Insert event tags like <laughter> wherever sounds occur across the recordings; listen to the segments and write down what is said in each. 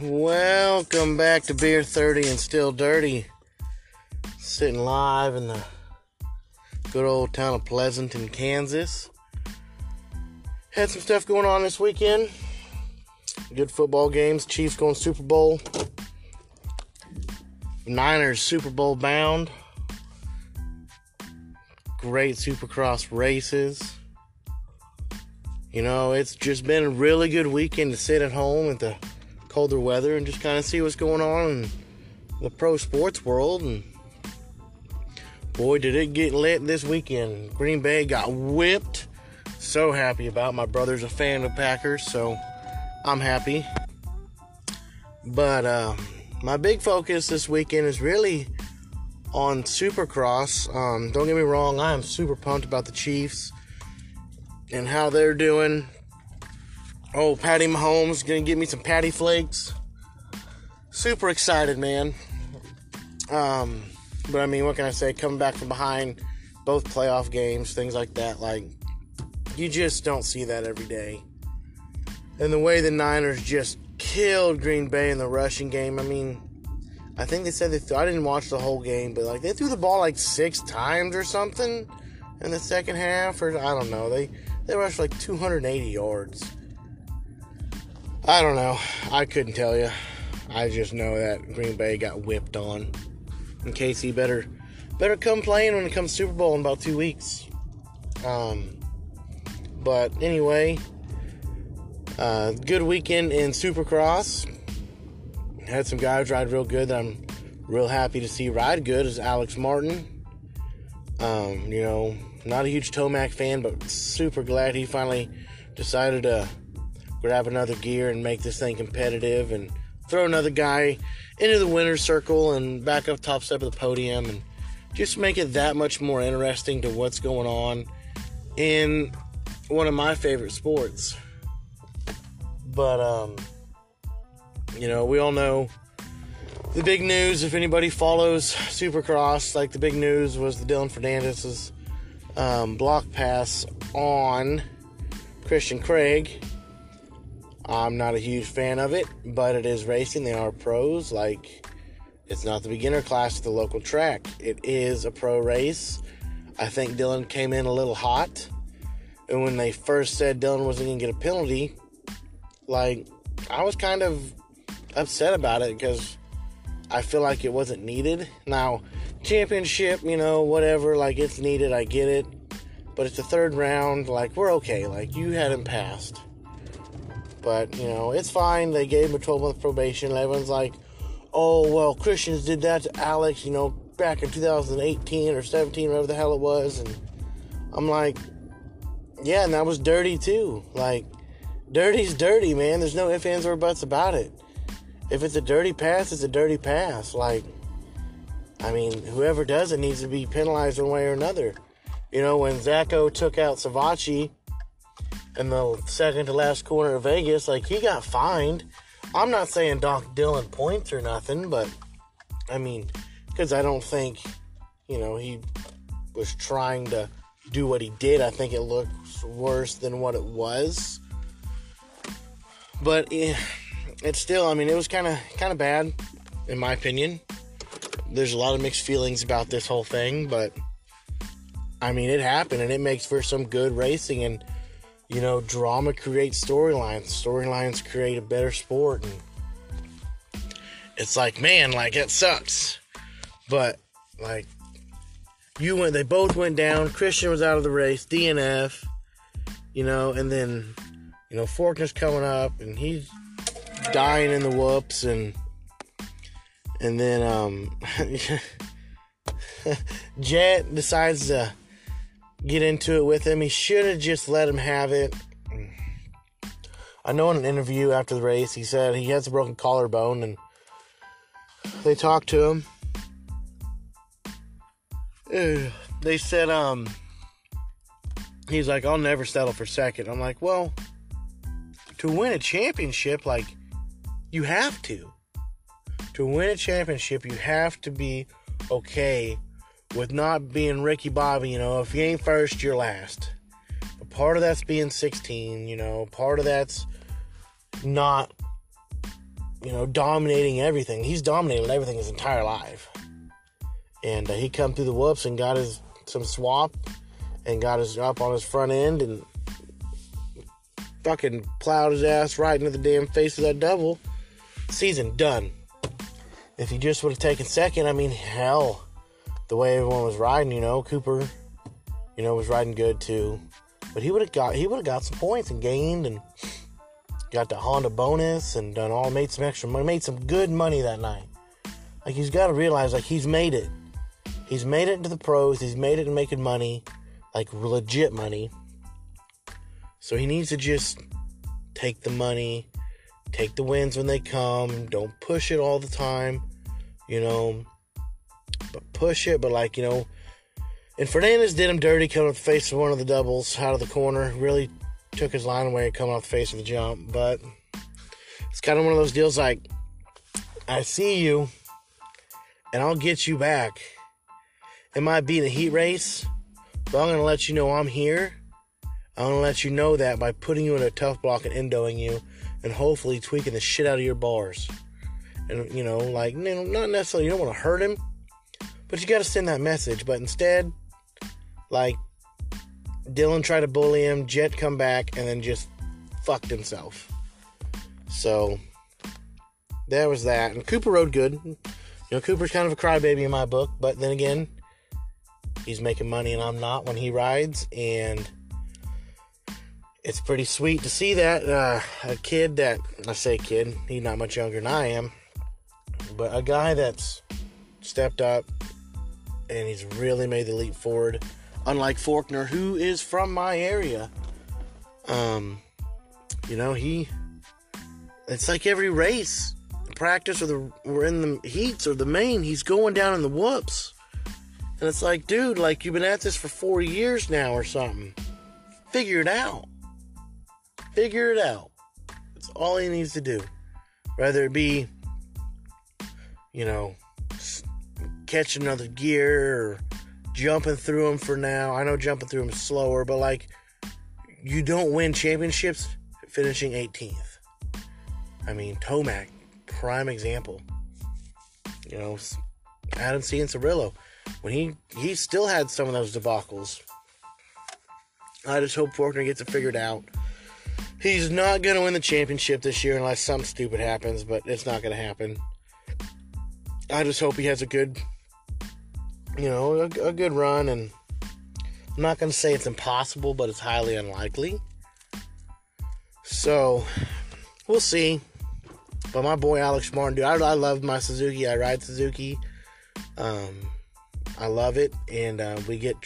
Welcome back to Beer 30 and Still Dirty. Sitting live in the good old town of Pleasanton, Kansas. Had some stuff going on this weekend. Good football games. Chiefs going Super Bowl. Niners Super Bowl bound. Great Supercross races. You know, it's just been a really good weekend to sit at home at the colder weather and just kind of see what's going on in the pro sports world. And boy, did it get lit this weekend. Green Bay got whipped. So happy about. My brother's a fan of Packers, so I'm happy. But uh, my big focus this weekend is really on Supercross. Um, don't get me wrong, I am super pumped about the Chiefs and how they're doing. Oh, Patty Mahomes gonna give me some patty flakes. Super excited, man. Um, but I mean, what can I say? Coming back from behind, both playoff games, things like that. Like, you just don't see that every day. And the way the Niners just killed Green Bay in the rushing game. I mean, I think they said they. Th- I didn't watch the whole game, but like they threw the ball like six times or something in the second half, or I don't know. They they rushed like 280 yards. I don't know. I couldn't tell you. I just know that Green Bay got whipped on. And Casey better better come playing when it comes Super Bowl in about two weeks. Um, but anyway, uh, good weekend in Supercross. Had some guys ride real good that I'm real happy to see ride good is Alex Martin. Um, you know, not a huge Tomac fan, but super glad he finally decided to grab another gear and make this thing competitive and throw another guy into the winner's circle and back up top step of the podium and just make it that much more interesting to what's going on in one of my favorite sports. But um you know, we all know the big news if anybody follows Supercross, like the big news was the Dylan Ferrandis's um, block pass on Christian Craig. I'm not a huge fan of it, but it is racing. They are pros. Like, it's not the beginner class at the local track, it is a pro race. I think Dylan came in a little hot. And when they first said Dylan wasn't going to get a penalty, like, I was kind of upset about it because I feel like it wasn't needed. Now, championship, you know, whatever, like it's needed, I get it. But it's the third round, like we're okay. Like you had him passed. But, you know, it's fine. They gave him a 12 month probation. Everyone's like, oh, well, Christians did that to Alex, you know, back in 2018 or 17, whatever the hell it was. And I'm like, yeah, and that was dirty too. Like, dirty's dirty, man. There's no ifs, ands, or buts about it. If it's a dirty pass, it's a dirty pass. Like, I mean, whoever does it needs to be penalized one way or another. You know, when Zacho took out Savatgy in the second to last corner of Vegas, like he got fined. I'm not saying dock Dylan points or nothing, but I mean, because I don't think, you know, he was trying to do what he did. I think it looks worse than what it was. But eh, it's still, I mean, it was kind of kind of bad, in my opinion. There's a lot of mixed feelings about this whole thing, but I mean, it happened, and it makes for some good racing. And you know, drama creates storylines. Storylines create a better sport, and it's like, man, like it sucks, but like you went, they both went down. Christian was out of the race, DNF, you know, and then you know Forkner's coming up, and he's dying in the whoops, and and then um, <laughs> Jett decides to get into it with him. He should have just let him have it. I know in an interview after the race, he said he has a broken collarbone, and they talked to him. They said, um, he's like, I'll never settle for second. I'm like, well, to win a championship, like, you have to. To win a championship, you have to be okay with not being Ricky Bobby. You know, if you ain't first, you're last. But part of that's being 16, you know, part of that's not you know, dominating everything. He's dominated everything his entire life. And uh, he come through the whoops and got his some swap and got his up on his front end and fucking plowed his ass right into the damn face of that double. Season done. If he just would have taken second, I mean, hell, the way everyone was riding, you know, Cooper, you know, was riding good too. But he would have got he would have got some points and gained and got the Honda bonus and done all made some extra money, made some good money that night. Like he's got to realize like he's made it. He's made it into the pros. He's made it in making money, like legit money. So he needs to just take the money, take the wins when they come. Don't push it all the time, you know. But push it, but like you know. And Ferrandis did him dirty coming off the face of one of the doubles out of the corner. Really took his line away coming off the face of the jump. But it's kind of one of those deals like, I see you, and I'll get you back. It might be in a heat race, but I'm going to let you know I'm here. I'm going to let you know that by putting you in a tough block and endoing you, and hopefully tweaking the shit out of your bars. And, you know, like, you know, not necessarily, you don't want to hurt him, but you got to send that message. But instead, like, Dylan tried to bully him, Jett come back, and then just fucked himself. So, that was that. And Cooper rode good. You know, Cooper's kind of a crybaby in my book, but then again, he's making money and I'm not when he rides, and it's pretty sweet to see that uh, a kid that I say kid, he's not much younger than I am, but a guy that's stepped up and he's really made the leap forward. Unlike Forkner, who is from my area, um, you know he. It's like every race, practice or the we're in the heats or the main, he's going down in the whoops, and it's like, dude, like you've been at this for four years now or something. Figure it out. Figure it out. That's all he needs to do. Whether it be, you know, catch another gear or jumping through them for now. I know jumping through them is slower, but like, you don't win championships finishing 18th. I mean, Tomac, prime example. You know, Adam Cianciarulo, when he he still had some of those debacles. I just hope Forkner gets it figured out. He's not going to win the championship this year unless something stupid happens, but it's not going to happen. I just hope he has a good, you know, a, a good run. And I'm not going to say it's impossible, but it's highly unlikely. So we'll see. But my boy Alex Martin, dude, I, I love my Suzuki. I ride Suzuki. Um, I love it, and uh, we get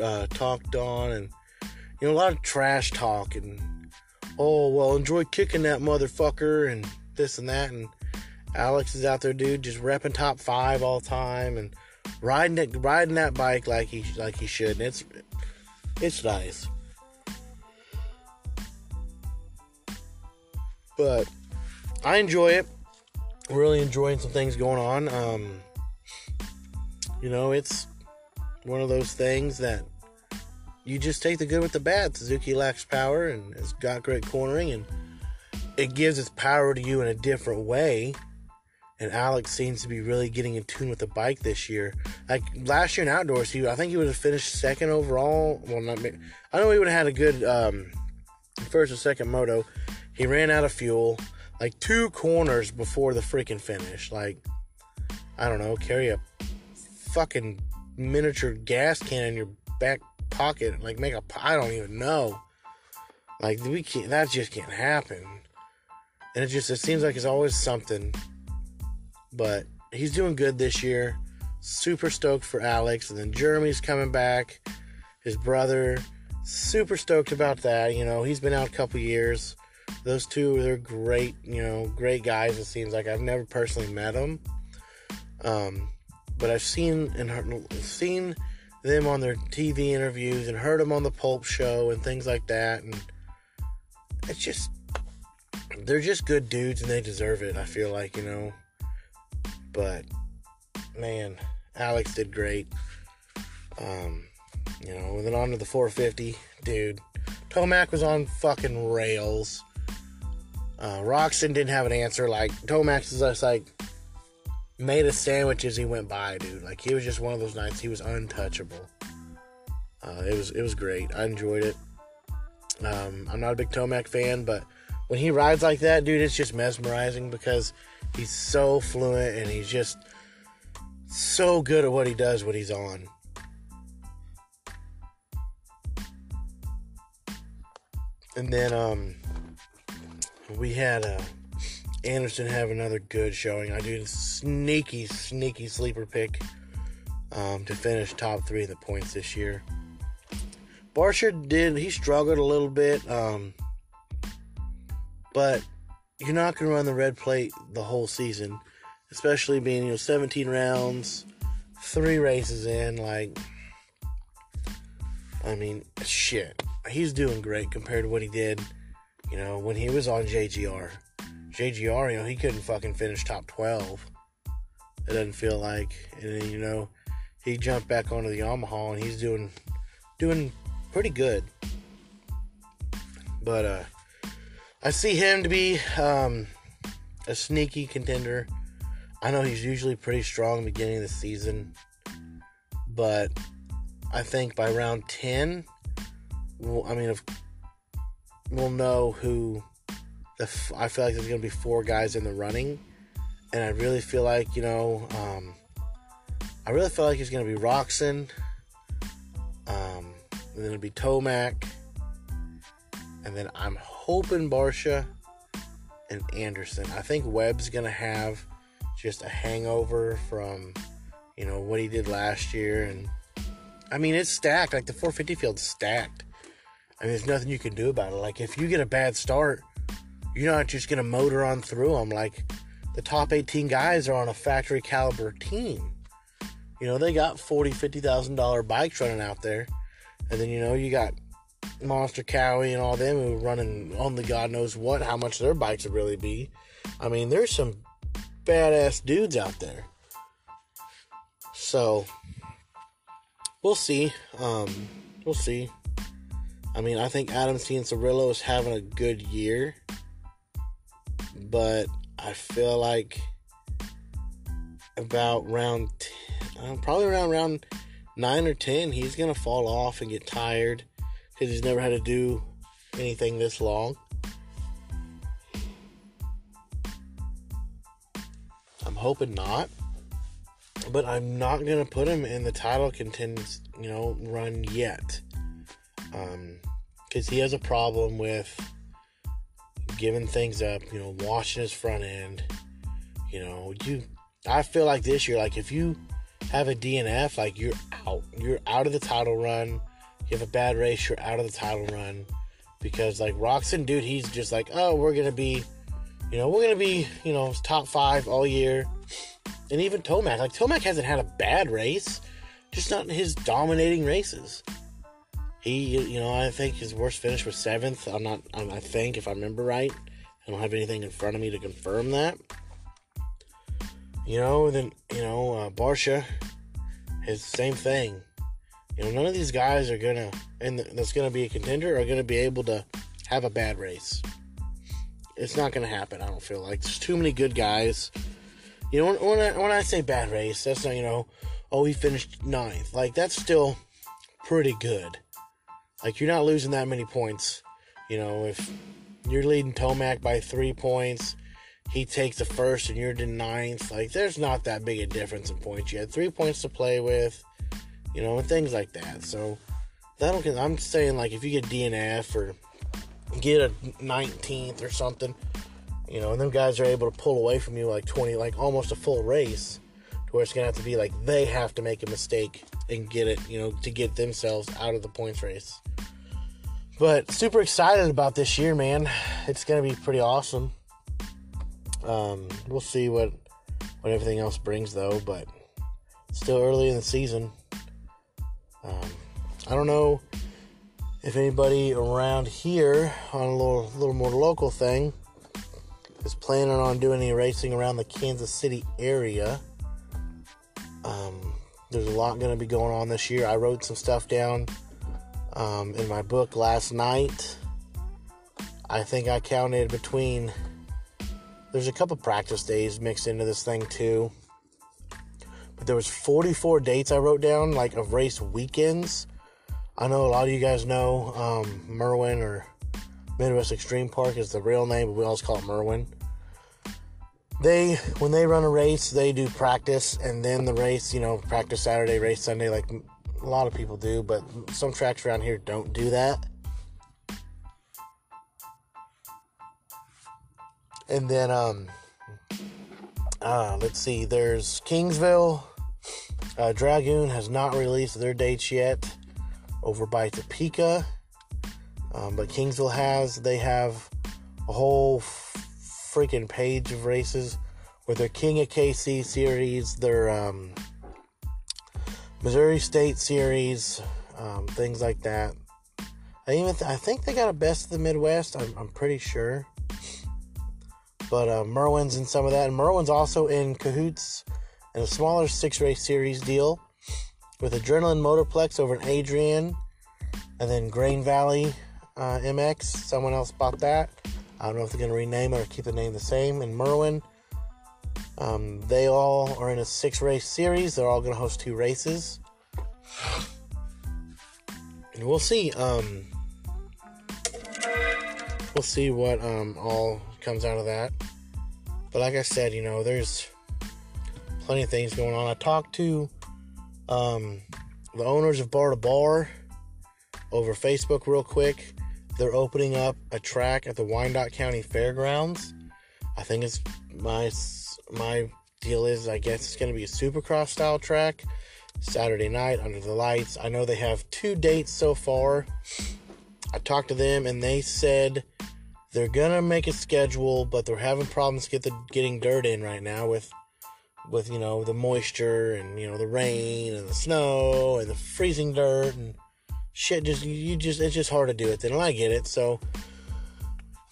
uh, talked on, and you know, a lot of trash talk, and oh well, enjoy kicking that motherfucker, and this and that, and Alex is out there, dude, just repping top five all the time, and riding it, riding that bike like he like he should, and it's it's nice. But I enjoy it. Really enjoying some things going on. Um, you know, it's one of those things that you just take the good with the bad. Suzuki lacks power and it's got great cornering, and it gives its power to you in a different way. And Alex seems to be really getting in tune with the bike this year. Like last year in outdoors, he I think he would have finished second overall. Well, not I know he would have had a good um, first or second moto. He ran out of fuel like two corners before the freaking finish. Like I don't know, carry a fucking miniature gas can in your back pocket, like make a I don't even know. Like we can't. That just can't happen. And it just it seems like it's always something. But he's doing good this year. Super stoked for Alex, and then Jeremy's coming back. His brother, super stoked about that. You know, he's been out a couple years. Those two, they're great. You know, great guys. It seems like I've never personally met them, um, but I've seen and heard, seen them on their TV interviews and heard them on the Pulp Show and things like that. And it's just, they're just good dudes and they deserve it. I feel like you know. But man, Alex did great. Um, you know, and then on to the 450, dude. Tomac was on fucking rails. Uh, Roczen didn't have an answer. Like Tomac is just like made a sandwich as he went by, dude. Like he was just one of those nights. He was untouchable. Uh, it was it was great. I enjoyed it. Um, I'm not a big Tomac fan, but when he rides like that, dude, it's just mesmerizing because he's so fluent and he's just so good at what he does when he's on. And then um, we had uh, Anderson have another good showing. I do a sneaky, sneaky sleeper pick um, to finish top three in the points this year. Barcia did, he struggled a little bit, um, but you're not going to run the red plate the whole season, especially being, you know, 17 rounds, three races in. Like, I mean, shit. He's doing great compared to what he did, you know, when he was on JGR. JGR, you know, he couldn't fucking finish top 12. It doesn't feel like. And then, you know, he jumped back onto the Yamaha and he's doing doing pretty good. But uh I see him to be um a sneaky contender. I know he's usually pretty strong beginning of the season, but I think by round 10, we'll, I mean, if we'll know who I feel like there's going to be four guys in the running, and I really feel like you know, um, I really feel like he's going to be Roczen, um, and then it'll be Tomac, and then I'm hoping Barcia and Anderson. I think Webb's going to have just a hangover from you know what he did last year. And I mean it's stacked. Like the 450 field's stacked. I mean there's nothing you can do about it. Like if you get a bad start you're not just gonna motor on through them like the top 18 guys are on a factory caliber team. You know they got 40 50 thousand dollar bikes running out there. And then you know you got monster Kawi and all them who are running only god knows what how much their bikes would really be i mean there's some badass dudes out there. So we'll see. Um, we'll see. I mean, I think Adam Cianciarulo is having a good year, but I feel like about round, 10, uh, probably around round nine or ten, he's gonna fall off and get tired because he's never had to do anything this long. I'm hoping not. But I'm not gonna put him in the title contenders, you know, run yet. Um, because he has a problem with giving things up, you know, washing his front end. You know, you I feel like this year, like if you have a DNF, like you're out. You're out of the title run. You have a bad race, you're out of the title run. Because like Roczen, dude, he's just like, oh, we're gonna be you know, we're gonna be, you know, top five all year. And even Tomac, like Tomac hasn't had a bad race, just not his dominating races. He, you know, I think his worst finish was seventh. I'm not, I think, if I remember right. I don't have anything in front of me to confirm that. You know, then you know, uh, Barcia is the same thing. You know, none of these guys are gonna, and that's gonna be a contender, are gonna be able to have a bad race it's not to happen. I don't feel like there's too many good guys. You know, when, when I, when I say bad race, that's not you know, oh he finished ninth. Like that's still pretty good. Like you're not losing that many points. You know, if you're leading Tomac by three points, he takes the first and you're the ninth. Like there's not that big a difference in points. You had three points to play with. You know, and things like that. So that'll. I'm saying like if you get DNF or get a 19th or something, you know, and them guys are able to pull away from you like 20, like almost a full race, to where it's gonna have to be like they have to make a mistake and get it, you know, to get themselves out of the points race. But super excited about this year, man. It's gonna be pretty awesome. Um, we'll see what what everything else brings though, but still early in the season. Um, I don't know if anybody around here on a little little more local thing is planning on doing any racing around the Kansas City area, um, there's a lot going to be going on this year. I wrote some stuff down um, in my book last night. I think I counted between There's a couple practice days mixed into this thing too. There was 44 dates I wrote down, like of race weekends. I know a lot of you guys know um, Merwin or Midwest Extreme Park is the real name, but we always call it Merwin. They, when they run a race, they do practice and then the race, you know, practice Saturday, race Sunday, like a lot of people do, but some tracks around here don't do that. And then, um, uh, let's see, there's Kingsville. Uh, Dragoon has not released their dates yet over by Topeka. Um, but Kingsville has. They have a whole f- freaking page of races with their King of KC series, their um, Missouri State series, um, things like that. I even th- I think they got a best of the Midwest. I'm, I'm pretty sure. But uh, Merwin's in some of that, and Merwin's also in cahoots in a smaller six race series deal with Adrenaline Motorplex over in Adrian, and then Grain Valley uh, MX. Someone else bought that. I don't know if they're going to rename it or keep the name the same. And Merwin, um, they all are in a six race series. They're all going to host two races. And we'll see. Um, we'll see what um, all comes out of that. But like I said, you know, there's plenty of things going on. I talked to um, the owners of Bar to Bar over Facebook real quick. They're opening up a track at the Wyandotte County Fairgrounds. I think it's my my deal is I guess it's going to be a Supercross style track. Saturday night under the lights. I know they have two dates so far. I talked to them and they said they're gonna make a schedule, but they're having problems get the getting dirt in right now with with you know the moisture and you know the rain and the snow and the freezing dirt and shit. Just you just it's just hard to do it then and I get it. So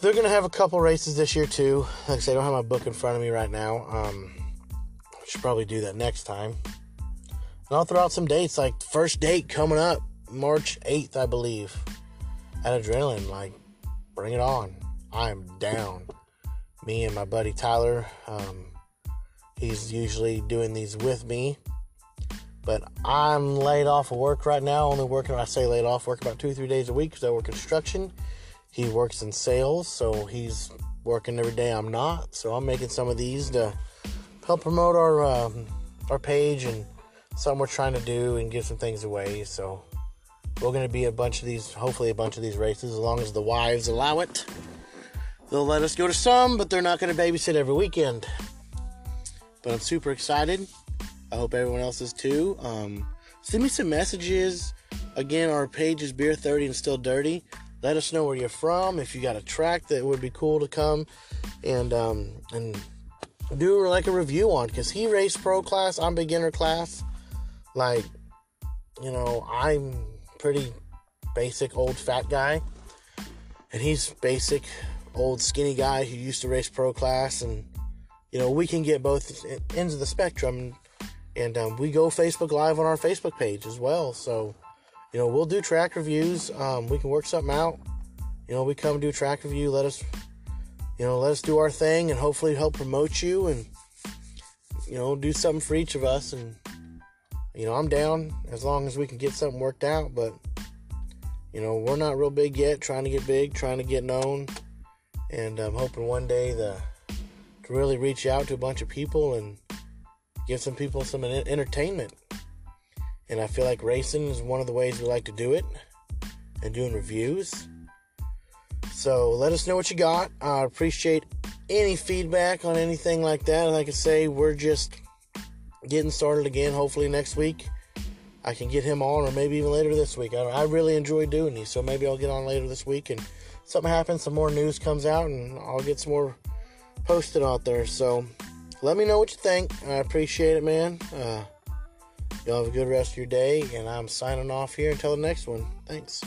they're gonna have a couple races this year too. Like I said I don't have my book in front of me right now. Um I should probably do that next time. And I'll throw out some dates like first date coming up March 8th I believe. At Adrenaline like bring it on. I'm down. Me and my buddy Tyler um he's usually doing these with me but I'm laid off of work right now. Only working, I say laid off, work about two, three days a week because I work construction. He works in sales, so he's working every day. I'm not, so I'm making some of these to help promote our um, our page and something we're trying to do and give some things away. So we're going to be a bunch of these, hopefully a bunch of these races, as long as the wives allow it. They'll let us go to some, but they're not going to babysit every weekend. But I'm super excited. I hope everyone else is too. Um, send me some messages. Again, our page is Beer 30 and Still Dirty. Let us know where you're from. If you got a track that would be cool to come and um, and do like a review on, because he raced pro class, I'm beginner class. Like, you know, I'm pretty basic old fat guy, and he's basic old skinny guy who used to race pro class, and you know we can get both ends of the spectrum and um, we go Facebook Live on our Facebook page as well. So, you know, we'll do track reviews. Um, we can work something out. You know, we come do track review. Let us, you know, let us do our thing and hopefully help promote you and, you know, do something for each of us. And, you know, I'm down as long as we can get something worked out. But, you know, we're not real big yet. Trying to get big, trying to get known, and I'm hoping one day the really reach out to a bunch of people and give some people some entertainment. And I feel like racing is one of the ways we like to do it and doing reviews. So let us know what you got. I appreciate any feedback on anything like that. Like I say, we're just getting started again. Hopefully next week I can get him on, or maybe even later this week. I, I really enjoy doing these, so maybe I'll get on later this week and something happens, some more news comes out, and I'll get some more posted out there. So let me know what you think. I appreciate it, man. Uh, y'all have a good rest of your day, and I'm signing off here until the next one. Thanks.